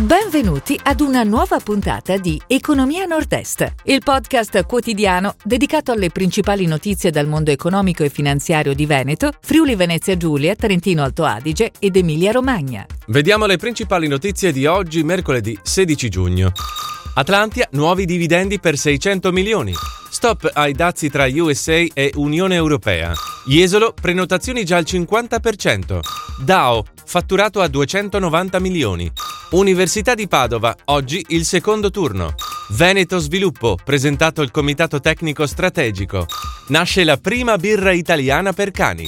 Benvenuti ad una nuova puntata di Economia Nord-Est, il podcast quotidiano dedicato alle principali notizie dal mondo economico e finanziario di Veneto, Friuli Venezia Giulia, Trentino Alto Adige ed Emilia Romagna. Vediamo le principali notizie di oggi, mercoledì 16 giugno. Atlantia, nuovi dividendi per 600 milioni. Stop ai dazi tra USA e Unione Europea. Jesolo, prenotazioni già al 50%. DAO, fatturato a 290 milioni. Università di Padova, oggi il secondo turno. Veneto Sviluppo, presentato il Comitato Tecnico Strategico. Nasce la prima birra italiana per cani.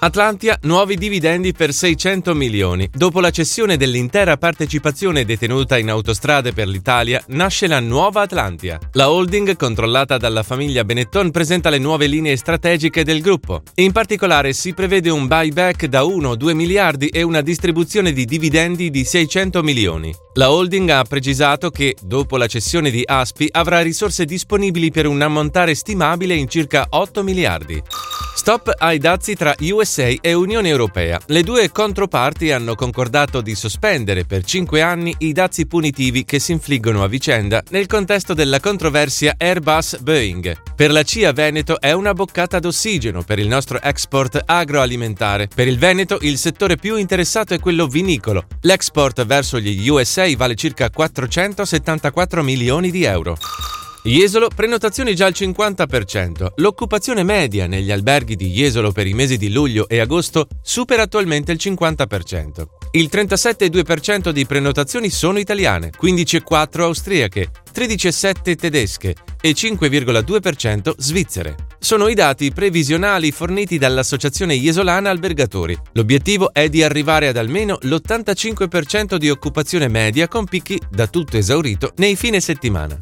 Atlantia, nuovi dividendi per 600 milioni. Dopo la cessione dell'intera partecipazione detenuta in autostrade per l'Italia, nasce la nuova Atlantia. La holding, controllata dalla famiglia Benetton, presenta le nuove linee strategiche del gruppo. In particolare si prevede un buyback da 1-2 miliardi e una distribuzione di dividendi di 600 milioni. La holding ha precisato che, dopo la cessione di Aspi, avrà risorse disponibili per un ammontare stimabile in circa 8 miliardi. Stop ai dazi tra USA e Unione Europea. Le due controparti hanno concordato di sospendere per cinque anni i dazi punitivi che si infliggono a vicenda nel contesto della controversia Airbus-Boeing. Per la CIA Veneto è una boccata d'ossigeno per il nostro export agroalimentare. Per il Veneto il settore più interessato è quello vinicolo. L'export verso gli USA vale circa 474 milioni di euro. Jesolo, prenotazioni già al 50%. L'occupazione media negli alberghi di Jesolo per i mesi di luglio e agosto supera attualmente il 50%. Il 37,2% di prenotazioni sono italiane, 15,4% austriache, 13,7% tedesche e 5,2% svizzere. Sono i dati previsionali forniti dall'Associazione Jesolana Albergatori. L'obiettivo è di arrivare ad almeno l'85% di occupazione media con picchi da tutto esaurito nei fine settimana.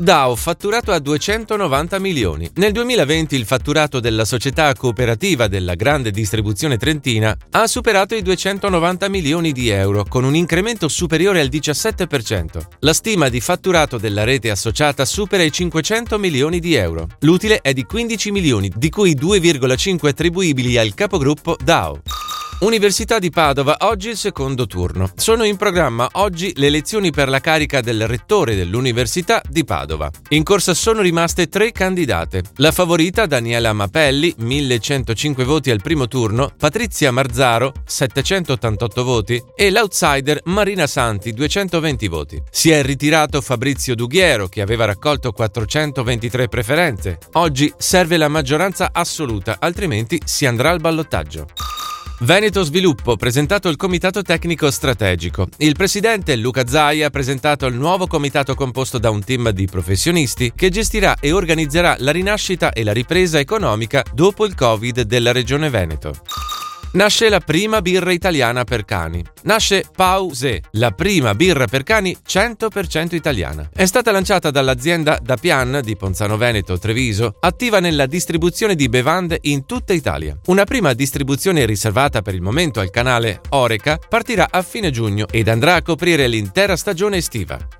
DAO fatturato a 290 milioni. Nel 2020 il fatturato della società cooperativa della grande distribuzione trentina ha superato i 290 milioni di euro con un incremento superiore al 17%. La stima di fatturato della rete associata supera i 500 milioni di euro. L'utile è di 15 milioni, di cui 2,5 attribuibili al capogruppo DAO. Università di Padova, oggi il secondo turno. Sono in programma oggi le elezioni per la carica del rettore dell'Università di Padova. In corsa sono rimaste tre candidate. La favorita Daniela Mapelli, 1105 voti al primo turno, Patrizia Marzaro, 788 voti e l'outsider Marina Santi, 220 voti. Si è ritirato Fabrizio Dughiero, che aveva raccolto 423 preferenze. Oggi serve la maggioranza assoluta, altrimenti si andrà al ballottaggio. Veneto Sviluppo, presentato il Comitato Tecnico Strategico. Il presidente Luca Zai ha presentato il nuovo comitato composto da un team di professionisti che gestirà e organizzerà la rinascita e la ripresa economica dopo il Covid della Regione Veneto. Nasce la prima birra italiana per cani. Nasce Pause, la prima birra per cani 100% italiana. È stata lanciata dall'azienda Da Pian di Ponzano Veneto Treviso, attiva nella distribuzione di bevande in tutta Italia. Una prima distribuzione riservata per il momento al canale Oreca partirà a fine giugno ed andrà a coprire l'intera stagione estiva.